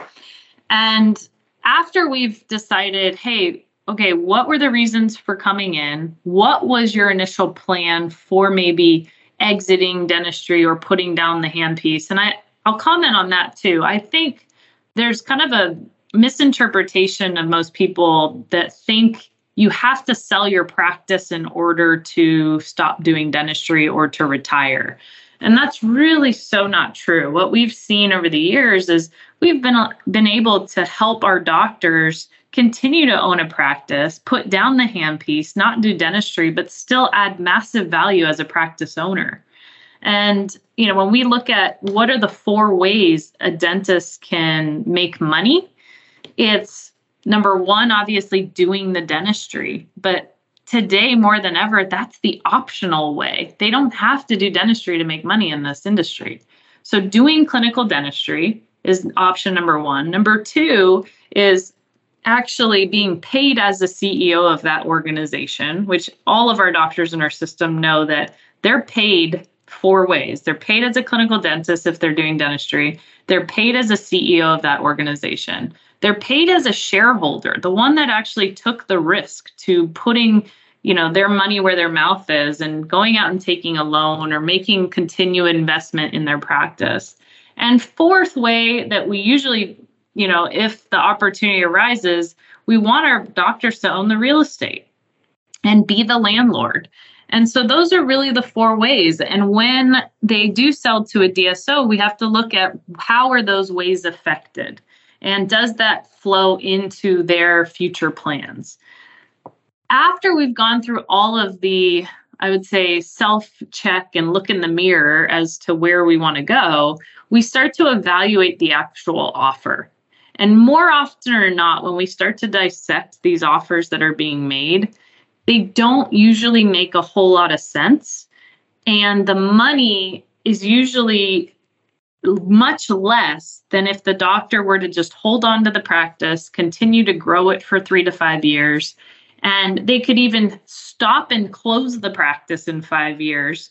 And after we've decided, hey, okay, what were the reasons for coming in? What was your initial plan for maybe exiting dentistry or putting down the handpiece. And I, I'll comment on that too. I think there's kind of a misinterpretation of most people that think you have to sell your practice in order to stop doing dentistry or to retire. And that's really so not true. What we've seen over the years is we've been been able to help our doctors continue to own a practice, put down the handpiece, not do dentistry, but still add massive value as a practice owner. And you know, when we look at what are the four ways a dentist can make money, it's number one, obviously doing the dentistry, but today more than ever, that's the optional way. They don't have to do dentistry to make money in this industry. So doing clinical dentistry is option number one. Number two is actually being paid as the CEO of that organization, which all of our doctors in our system know that they're paid four ways. They're paid as a clinical dentist if they're doing dentistry, they're paid as a CEO of that organization. They're paid as a shareholder, the one that actually took the risk to putting you know their money where their mouth is and going out and taking a loan or making continued investment in their practice. And fourth way that we usually you know, if the opportunity arises, we want our doctors to own the real estate and be the landlord. And so those are really the four ways. And when they do sell to a DSO, we have to look at how are those ways affected? And does that flow into their future plans? After we've gone through all of the, I would say, self check and look in the mirror as to where we want to go, we start to evaluate the actual offer. And more often or not, when we start to dissect these offers that are being made, they don't usually make a whole lot of sense. And the money is usually much less than if the doctor were to just hold on to the practice, continue to grow it for three to five years, and they could even stop and close the practice in five years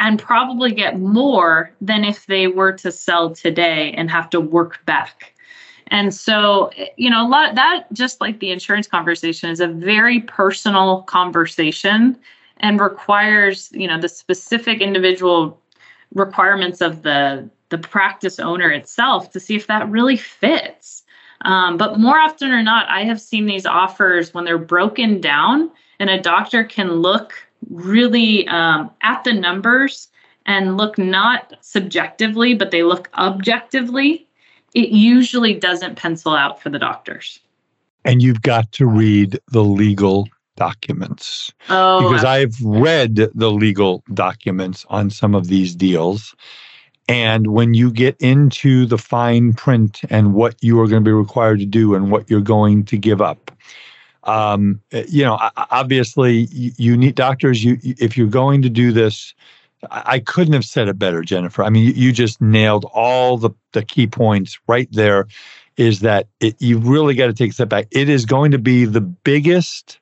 and probably get more than if they were to sell today and have to work back and so, you know, a lot that just like the insurance conversation is a very personal conversation and requires, you know, the specific individual requirements of the the practice owner itself to see if that really fits. Um, but more often or not, I have seen these offers when they're broken down, and a doctor can look really um, at the numbers and look not subjectively, but they look objectively it usually doesn't pencil out for the doctors. And you've got to read the legal documents. Oh, because I've read the legal documents on some of these deals. And when you get into the fine print and what you are going to be required to do and what you're going to give up, um, you know, obviously you need doctors. You, if you're going to do this, I couldn't have said it better, Jennifer. I mean, you just nailed all the, the key points right there. Is that it, you really got to take a step back? It is going to be the biggest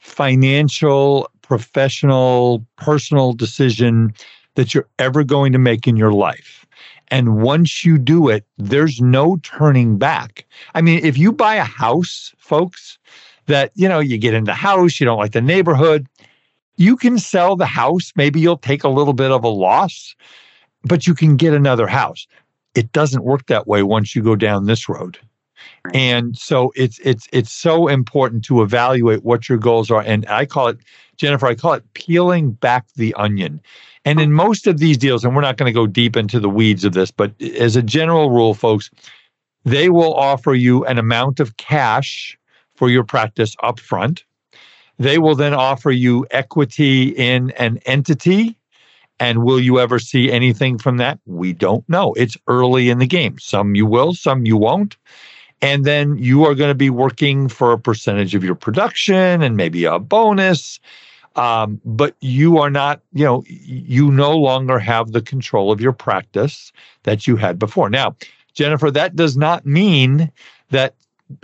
financial, professional, personal decision that you're ever going to make in your life. And once you do it, there's no turning back. I mean, if you buy a house, folks, that, you know, you get in the house, you don't like the neighborhood, you can sell the house. Maybe you'll take a little bit of a loss, but you can get another house. It doesn't work that way once you go down this road. And so it's it's it's so important to evaluate what your goals are. And I call it, Jennifer, I call it peeling back the onion. And in most of these deals, and we're not going to go deep into the weeds of this, but as a general rule, folks, they will offer you an amount of cash for your practice up front. They will then offer you equity in an entity. And will you ever see anything from that? We don't know. It's early in the game. Some you will, some you won't. And then you are going to be working for a percentage of your production and maybe a bonus. Um, but you are not, you know, you no longer have the control of your practice that you had before. Now, Jennifer, that does not mean that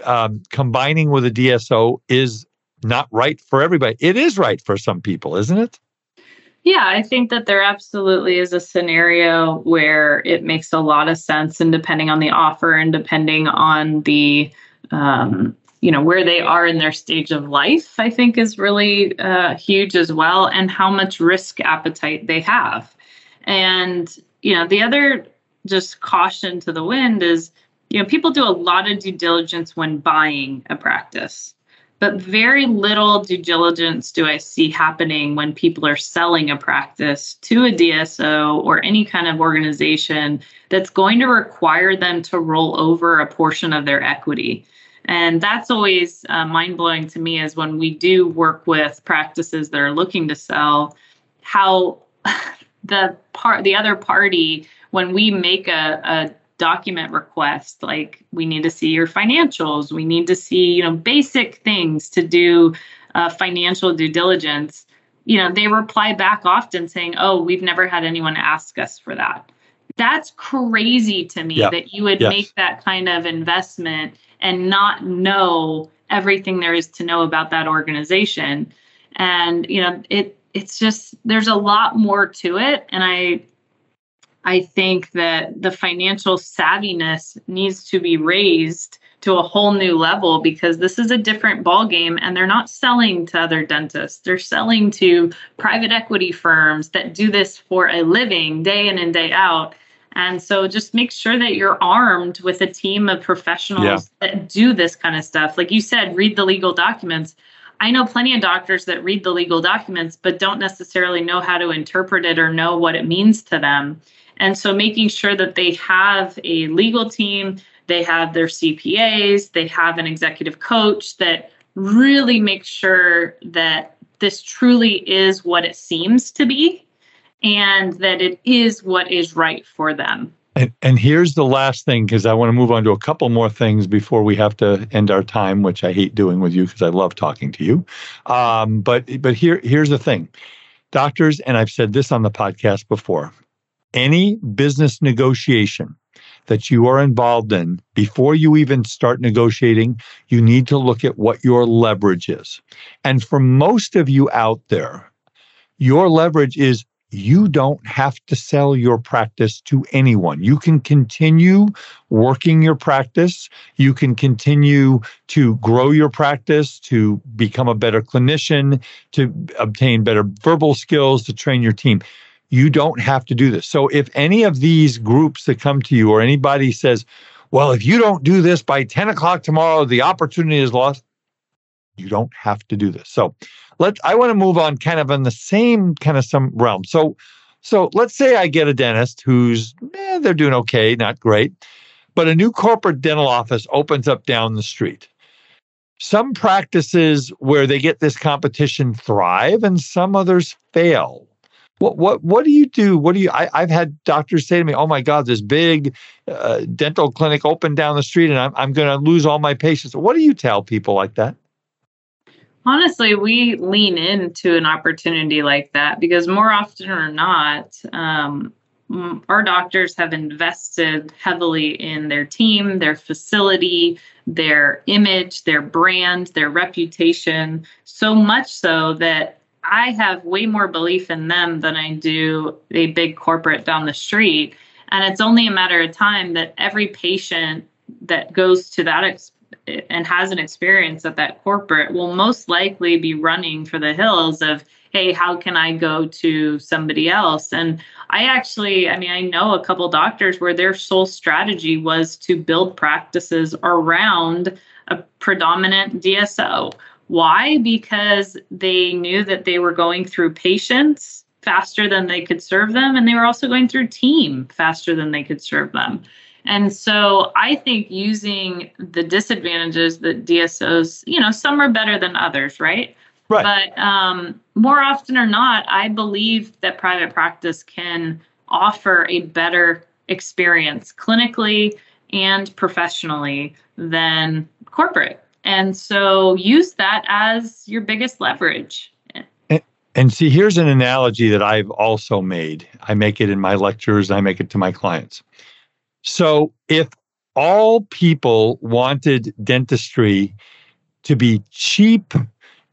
um, combining with a DSO is not right for everybody. It is right for some people, isn't it? Yeah, I think that there absolutely is a scenario where it makes a lot of sense, and depending on the offer and depending on the, um, you know, where they are in their stage of life, I think is really uh, huge as well, and how much risk appetite they have. And you know, the other just caution to the wind is, you know, people do a lot of due diligence when buying a practice but very little due diligence do I see happening when people are selling a practice to a DSO or any kind of organization that's going to require them to roll over a portion of their equity. And that's always uh, mind blowing to me is when we do work with practices that are looking to sell, how [LAUGHS] the part, the other party, when we make a, a document request like we need to see your financials. We need to see you know basic things to do uh, financial due diligence. You know they reply back often saying oh we've never had anyone ask us for that. That's crazy to me that you would yes. make that kind of investment and not know everything there is to know about that organization. And you know it it's just there's a lot more to it and i I think that the financial savviness needs to be raised to a whole new level because this is a different ballgame and they're not selling to other dentists. They're selling to private equity firms that do this for a living day in and day out. And so just make sure that you're armed with a team of professionals yeah. that do this kind of stuff. Like you said, read the legal documents. I know plenty of doctors that read the legal documents but don't necessarily know how to interpret it or know what it means to them. And so making sure that they have a legal team, they have their CPAs, they have an executive coach that really makes sure that this truly is what it seems to be and that it is what is right for them. And, and here's the last thing because I want to move on to a couple more things before we have to end our time, which I hate doing with you because I love talking to you. Um, but but here here's the thing, doctors, and I've said this on the podcast before any business negotiation that you are involved in, before you even start negotiating, you need to look at what your leverage is. And for most of you out there, your leverage is you don't have to sell your practice to anyone. You can continue working your practice. You can continue to grow your practice, to become a better clinician, to obtain better verbal skills, to train your team. You don't have to do this. So if any of these groups that come to you or anybody says, well, if you don't do this by 10 o'clock tomorrow, the opportunity is lost. You don't have to do this. So let I want to move on kind of in the same kind of some realm. So so let's say I get a dentist who's eh, they're doing okay, not great, but a new corporate dental office opens up down the street. some practices where they get this competition thrive and some others fail. What what what do you do? What do you? I, have had doctors say to me, "Oh my God, this big uh, dental clinic opened down the street, and I'm I'm going to lose all my patients." What do you tell people like that? Honestly, we lean into an opportunity like that because more often or not, um, our doctors have invested heavily in their team, their facility, their image, their brand, their reputation, so much so that I have way more belief in them than I do a big corporate down the street. And it's only a matter of time that every patient that goes to that ex- and has an experience at that corporate will most likely be running for the hills of, hey, how can I go to somebody else? And I actually, I mean, I know a couple doctors where their sole strategy was to build practices around a predominant DSO why? Because they knew that they were going through patients faster than they could serve them, and they were also going through team faster than they could serve them. And so I think using the disadvantages that DSOs, you know, some are better than others, right? Right. But um, more often or not, I believe that private practice can offer a better experience clinically and professionally than corporate. And so use that as your biggest leverage. And, and see, here's an analogy that I've also made. I make it in my lectures, I make it to my clients. So if all people wanted dentistry to be cheap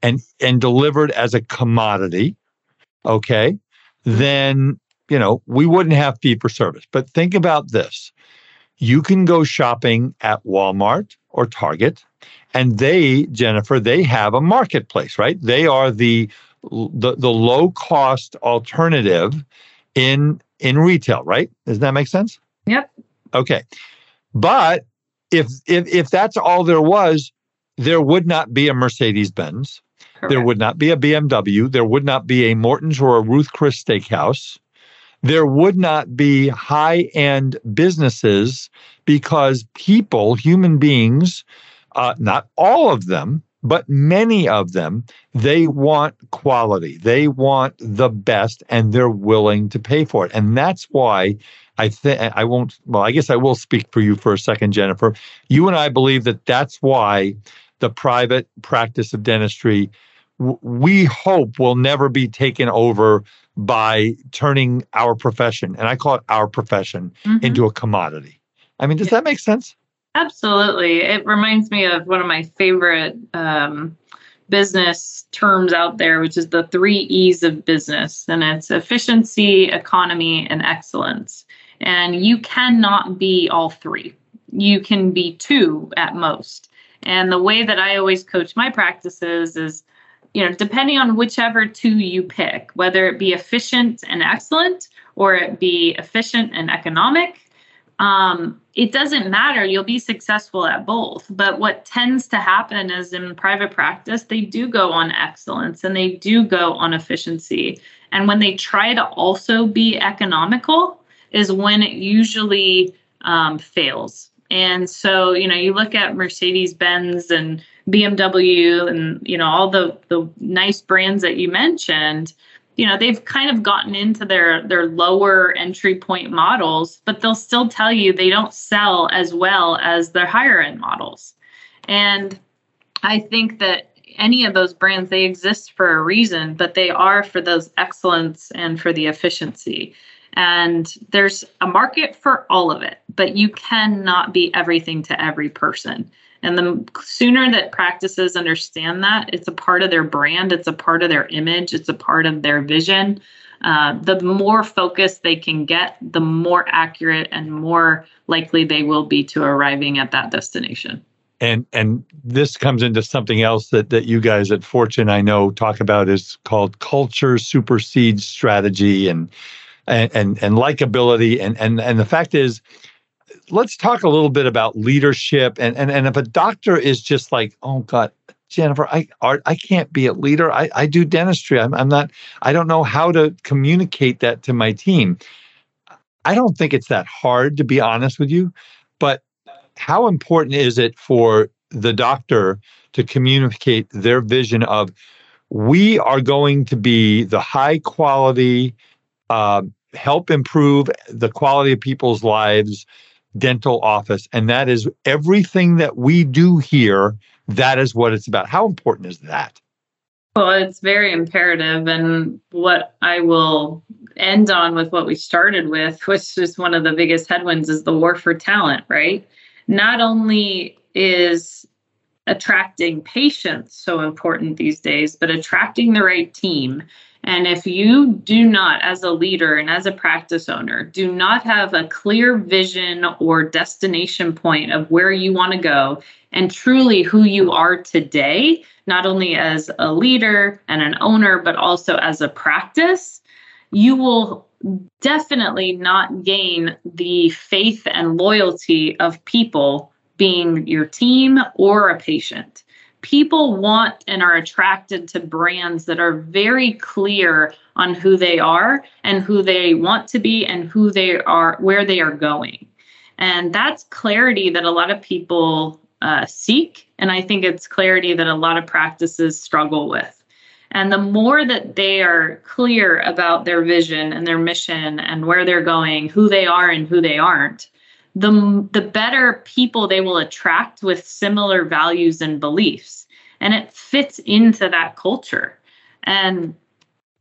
and and delivered as a commodity, okay, then you know we wouldn't have fee for service. But think about this: you can go shopping at Walmart or Target, and they, Jennifer, they have a marketplace, right? They are the the, the low cost alternative in in retail, right? Does that make sense? Yep. Okay. But if if if that's all there was, there would not be a Mercedes Benz. There would not be a BMW. There would not be a Morton's or a Ruth Chris Steakhouse. There would not be high end businesses because people, human beings, uh, not all of them, but many of them, they want quality. They want the best and they're willing to pay for it. And that's why I think I won't, well, I guess I will speak for you for a second, Jennifer. You and I believe that that's why the private practice of dentistry, we hope will never be taken over by turning our profession, and I call it our profession, mm-hmm. into a commodity. I mean, does yeah. that make sense? Absolutely. It reminds me of one of my favorite um, business terms out there, which is the three E's of business, and it's efficiency, economy, and excellence. And you cannot be all three. You can be two at most. And the way that I always coach my practices is, you know, depending on whichever two you pick, whether it be efficient and excellent or it be efficient and economic, um, it doesn't matter. You'll be successful at both. But what tends to happen is in private practice, they do go on excellence and they do go on efficiency. And when they try to also be economical, is when it usually um, fails. And so, you know, you look at Mercedes Benz and BMW and, you know, all the, the nice brands that you mentioned you know they've kind of gotten into their their lower entry point models but they'll still tell you they don't sell as well as their higher end models. And i think that any of those brands they exist for a reason but they are for those excellence and for the efficiency. And there's a market for all of it but you cannot be everything to every person and the sooner that practices understand that, it's a part of their brand, it's a part of their image, it's a part of their vision. Uh, the more focused they can get, the more accurate and more likely they will be to arriving at that destination. And and this comes into something else that that you guys at Fortune I know talk about is called culture supersedes strategy and and and, and likability and and and the fact is let's talk a little bit about leadership. And and, and if a doctor is just like oh god jennifer i art i can't be a leader. I, I do dentistry. I'm, I'm not i don't know how to communicate that to my team. I don't think it's that hard to be honest with you but how important is it for the doctor to communicate their vision of we are going to be the high quality, uh, help improve the quality of people's lives dental office. And that is everything that we do here. That is what it's about. How important is that? Well, it's very imperative. And what I will end on with what we started with, which is one of the biggest headwinds, is the war for talent, right? Not only is attracting patients so important these days, but attracting the right team. And if you do not, as a leader and as a practice owner, do not have a clear vision or destination point of where you want to go and truly who you are today, not only as a leader and an owner, but also as a practice, you will definitely not gain the faith and loyalty of people being your team or a patient. People want and are attracted to brands that are very clear on who they are and who they want to be and who they are, where they are going. And that's clarity that a lot of people uh, seek. And I think it's clarity that a lot of practices struggle with. And the more that they are clear about their vision and their mission and where they're going, who they are and who they aren't, the the better people they will attract with similar values and beliefs. And it fits into that culture. And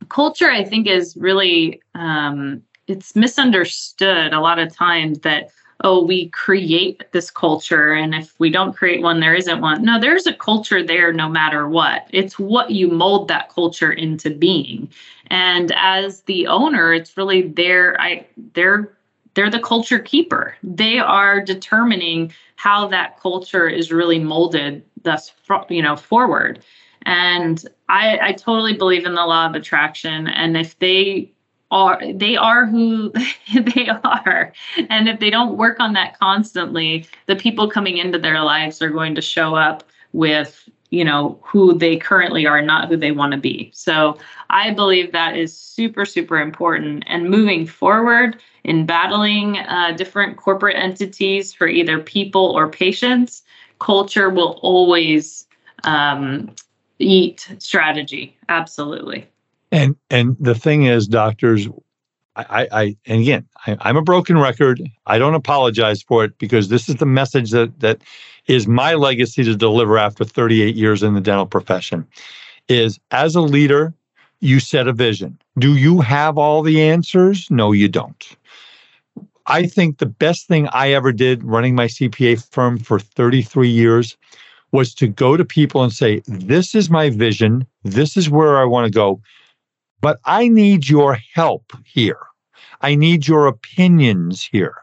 culture i think is really um, it's misunderstood a lot of times that oh we create this culture and if we don't create one there isn't one. No there's a culture there no matter what. It's what you mold that culture into being. And as the owner it's really their i their they're the culture keeper. They are determining how that culture is really molded thus you know forward. And I, I totally believe in the law of attraction. And if they are they are who [LAUGHS] they are and if they don't work on that constantly the people coming into their lives are going to show up with you know who they currently are not who they want to be. So i believe that is super super important. And moving forward in battling uh, different corporate entities for either people or patients culture will always um, eat strategy. Absolutely. And and the thing is doctors I, I and again, I, am a broken record. I don't apologize for it because this is the message that that is my legacy to deliver after 38 years in the dental profession. Is as a leader, you set a vision. Do you have all the answers? No, you don't. I think the best thing I ever did running my CPA firm for 33 years was to go to people and say, This is my vision. This is where I want to go. But I need your help here. I need your opinions here.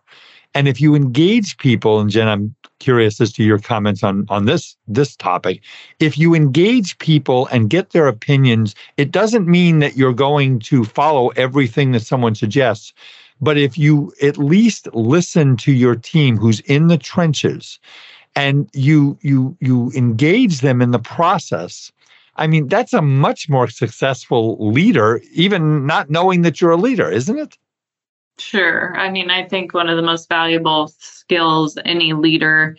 And if you engage people, and Jen, I'm curious as to your comments on, on this, this topic. If you engage people and get their opinions, it doesn't mean that you're going to follow everything that someone suggests. But if you at least listen to your team who's in the trenches and you you you engage them in the process, I mean, that's a much more successful leader, even not knowing that you're a leader, isn't it? Sure. I mean, I think one of the most valuable skills any leader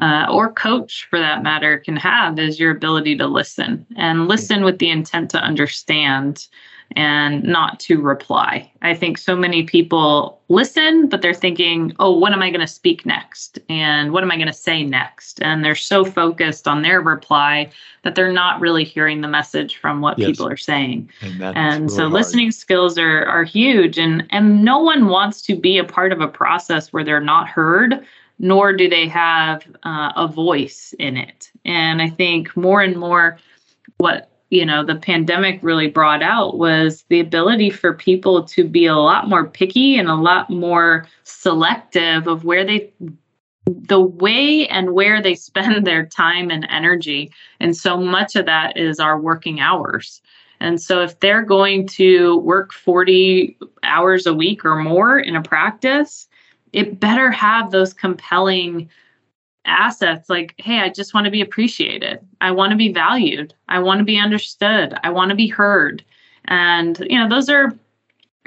uh, or coach, for that matter, can have is your ability to listen and listen with the intent to understand and not to reply. I think so many people listen, but they're thinking, oh, what am I going to speak next? And what am I going to say next? And they're so focused on their reply that they're not really hearing the message from what yes. people are saying. And, and really so hard. listening skills are, are huge. And, and no one wants to be a part of a process where they're not heard nor do they have uh, a voice in it. And I think more and more what you know the pandemic really brought out was the ability for people to be a lot more picky and a lot more selective of where they the way and where they [LAUGHS] spend their time and energy. And so much of that is our working hours. And so if they're going to work 40 hours a week or more in a practice it better have those compelling assets like hey i just want to be appreciated. I want to be valued. I want to be understood. I want to be heard. And you know those are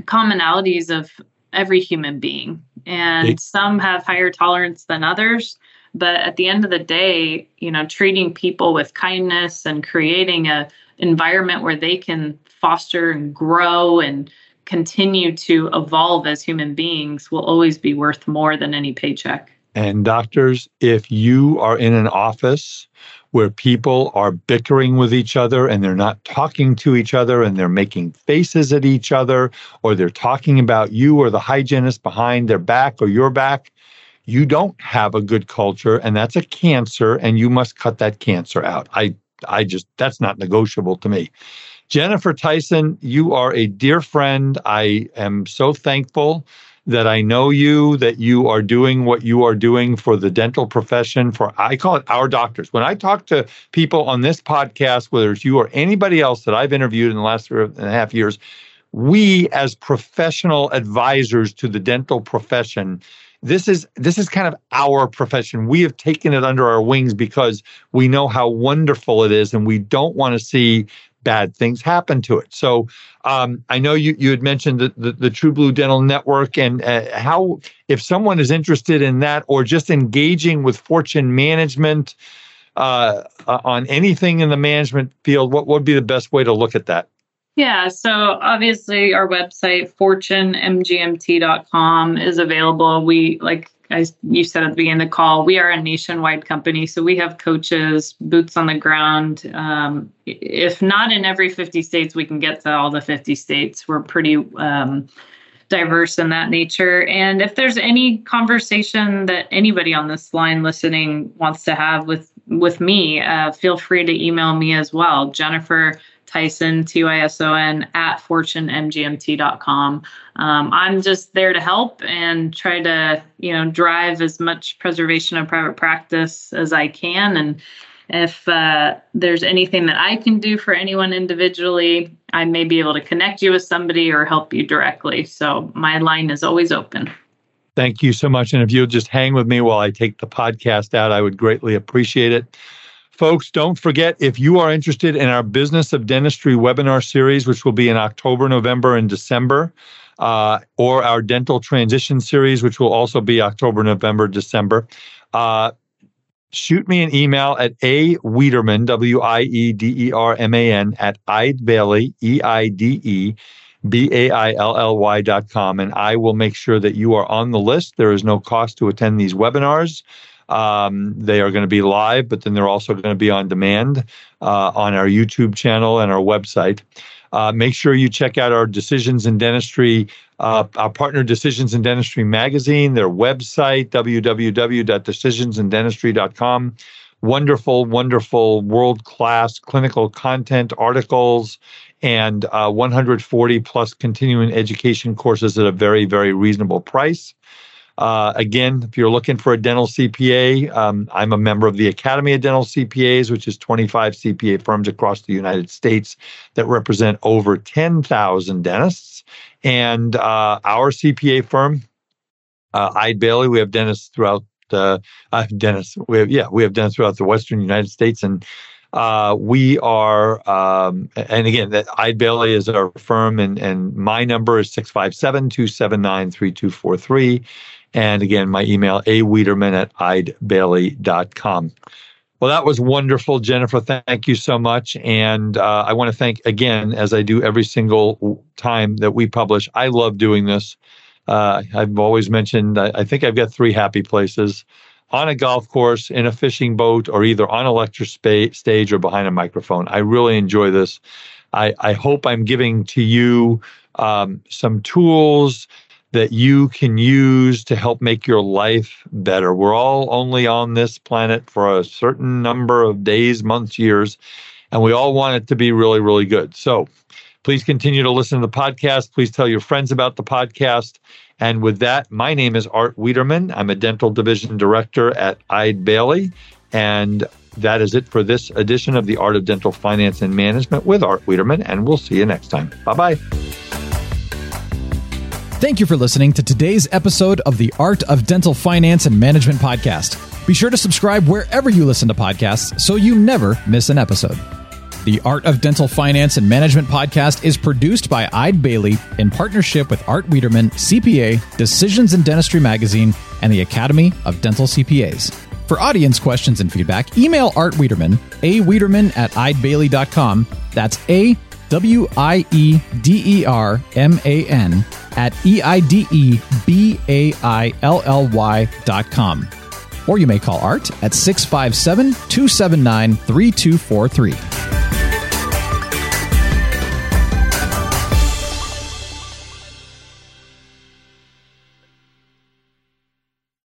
commonalities of every human being. And some have higher tolerance than others. But at the end of the day, you know, treating people with kindness and creating a environment where they can foster and grow and continue to evolve as human beings will always be worth more than any paycheck. And doctors, if you are in an office where people are bickering with each other and they're not talking to each other and they're making faces at each other or they're talking about you or the hygienist behind their back or your back, you don't have a good culture and that's a cancer and you must cut that cancer out. I I just that's not negotiable to me. Jennifer Tyson, you are a dear friend. I am so thankful that I know you, that you are doing what you are doing for the dental profession, for I call it our doctors. When I talk to people on this podcast, whether it's you or anybody else that I've interviewed in the last three and a half years, we as professional advisors to the dental profession this is this is kind of our profession we have taken it under our wings because we know how wonderful it is and we don't want to see bad things happen to it. So um, I know you you had mentioned the, the, the True Blue Dental Network and uh, how if someone is interested in that or just engaging with Fortune Management uh, on anything in the management field, what would be the best way to look at that? Yeah, so obviously our website fortunemgmt.com is available. We like as you said at the beginning of the call, we are a nationwide company, so we have coaches, boots on the ground. Um, if not in every 50 states, we can get to all the 50 states. We're pretty um, diverse in that nature. And if there's any conversation that anybody on this line listening wants to have with with me, uh, feel free to email me as well, Jennifer Tyson, T Y S O N, at fortunemgmt.com. Um, I'm just there to help and try to, you know, drive as much preservation of private practice as I can. And if uh, there's anything that I can do for anyone individually, I may be able to connect you with somebody or help you directly. So my line is always open. Thank you so much. And if you'll just hang with me while I take the podcast out, I would greatly appreciate it. Folks, don't forget if you are interested in our Business of Dentistry webinar series, which will be in October, November, and December, uh, or our Dental Transition series, which will also be October, November, December, uh, shoot me an email at a Wiederman, W I E D E R M A N, at Eide E I D E B A I L L Y dot com, and I will make sure that you are on the list. There is no cost to attend these webinars. Um, they are going to be live, but then they're also going to be on demand uh, on our YouTube channel and our website. Uh, make sure you check out our Decisions in Dentistry, uh, our partner Decisions in Dentistry magazine, their website, www.decisionsindentistry.com. Wonderful, wonderful, world class clinical content, articles, and uh, 140 plus continuing education courses at a very, very reasonable price. Uh, again, if you're looking for a dental CPA, um, I'm a member of the Academy of Dental CPAs, which is 25 CPA firms across the United States that represent over 10,000 dentists. And uh, our CPA firm, uh, Eide Bailly, we have dentists throughout the uh, dentists. We have yeah, we have dentists throughout the Western United States, and uh, we are, um, and again, that Eide Bailly is our firm, and, and my number is 657 279 3243. And again, my email, a Wiederman at eidebailly.com. Well, that was wonderful, Jennifer. Thank you so much. And uh, I want to thank again, as I do every single time that we publish. I love doing this. Uh, I've always mentioned, I, I think I've got three happy places on a golf course, in a fishing boat, or either on a lecture spa- stage or behind a microphone. I really enjoy this. I, I hope I'm giving to you um, some tools that you can use to help make your life better. We're all only on this planet for a certain number of days, months, years, and we all want it to be really, really good. So please continue to listen to the podcast. Please tell your friends about the podcast. And with that, my name is Art Wiederman. I'm a dental division director at Eide Bailly. And that is it for this edition of the Art of Dental Finance and Management with Art Wiederman. And we'll see you next time. Bye bye. Thank you for listening to today's episode of the Art of Dental Finance and Management podcast. Be sure to subscribe wherever you listen to podcasts so you never miss an episode. The Art of Dental Finance and Management podcast is produced by Eide Bailly in partnership with Art Wiederman, CPA, Decisions in Dentistry Magazine, and the Academy of Dental CPAs. For audience questions and feedback, email Art Wiederman, a Wiederman at eidebailly.com. That's A W I E D E R M A N at E I D E B A I L L Y dot com. Or you may call Art at 657 279 3243.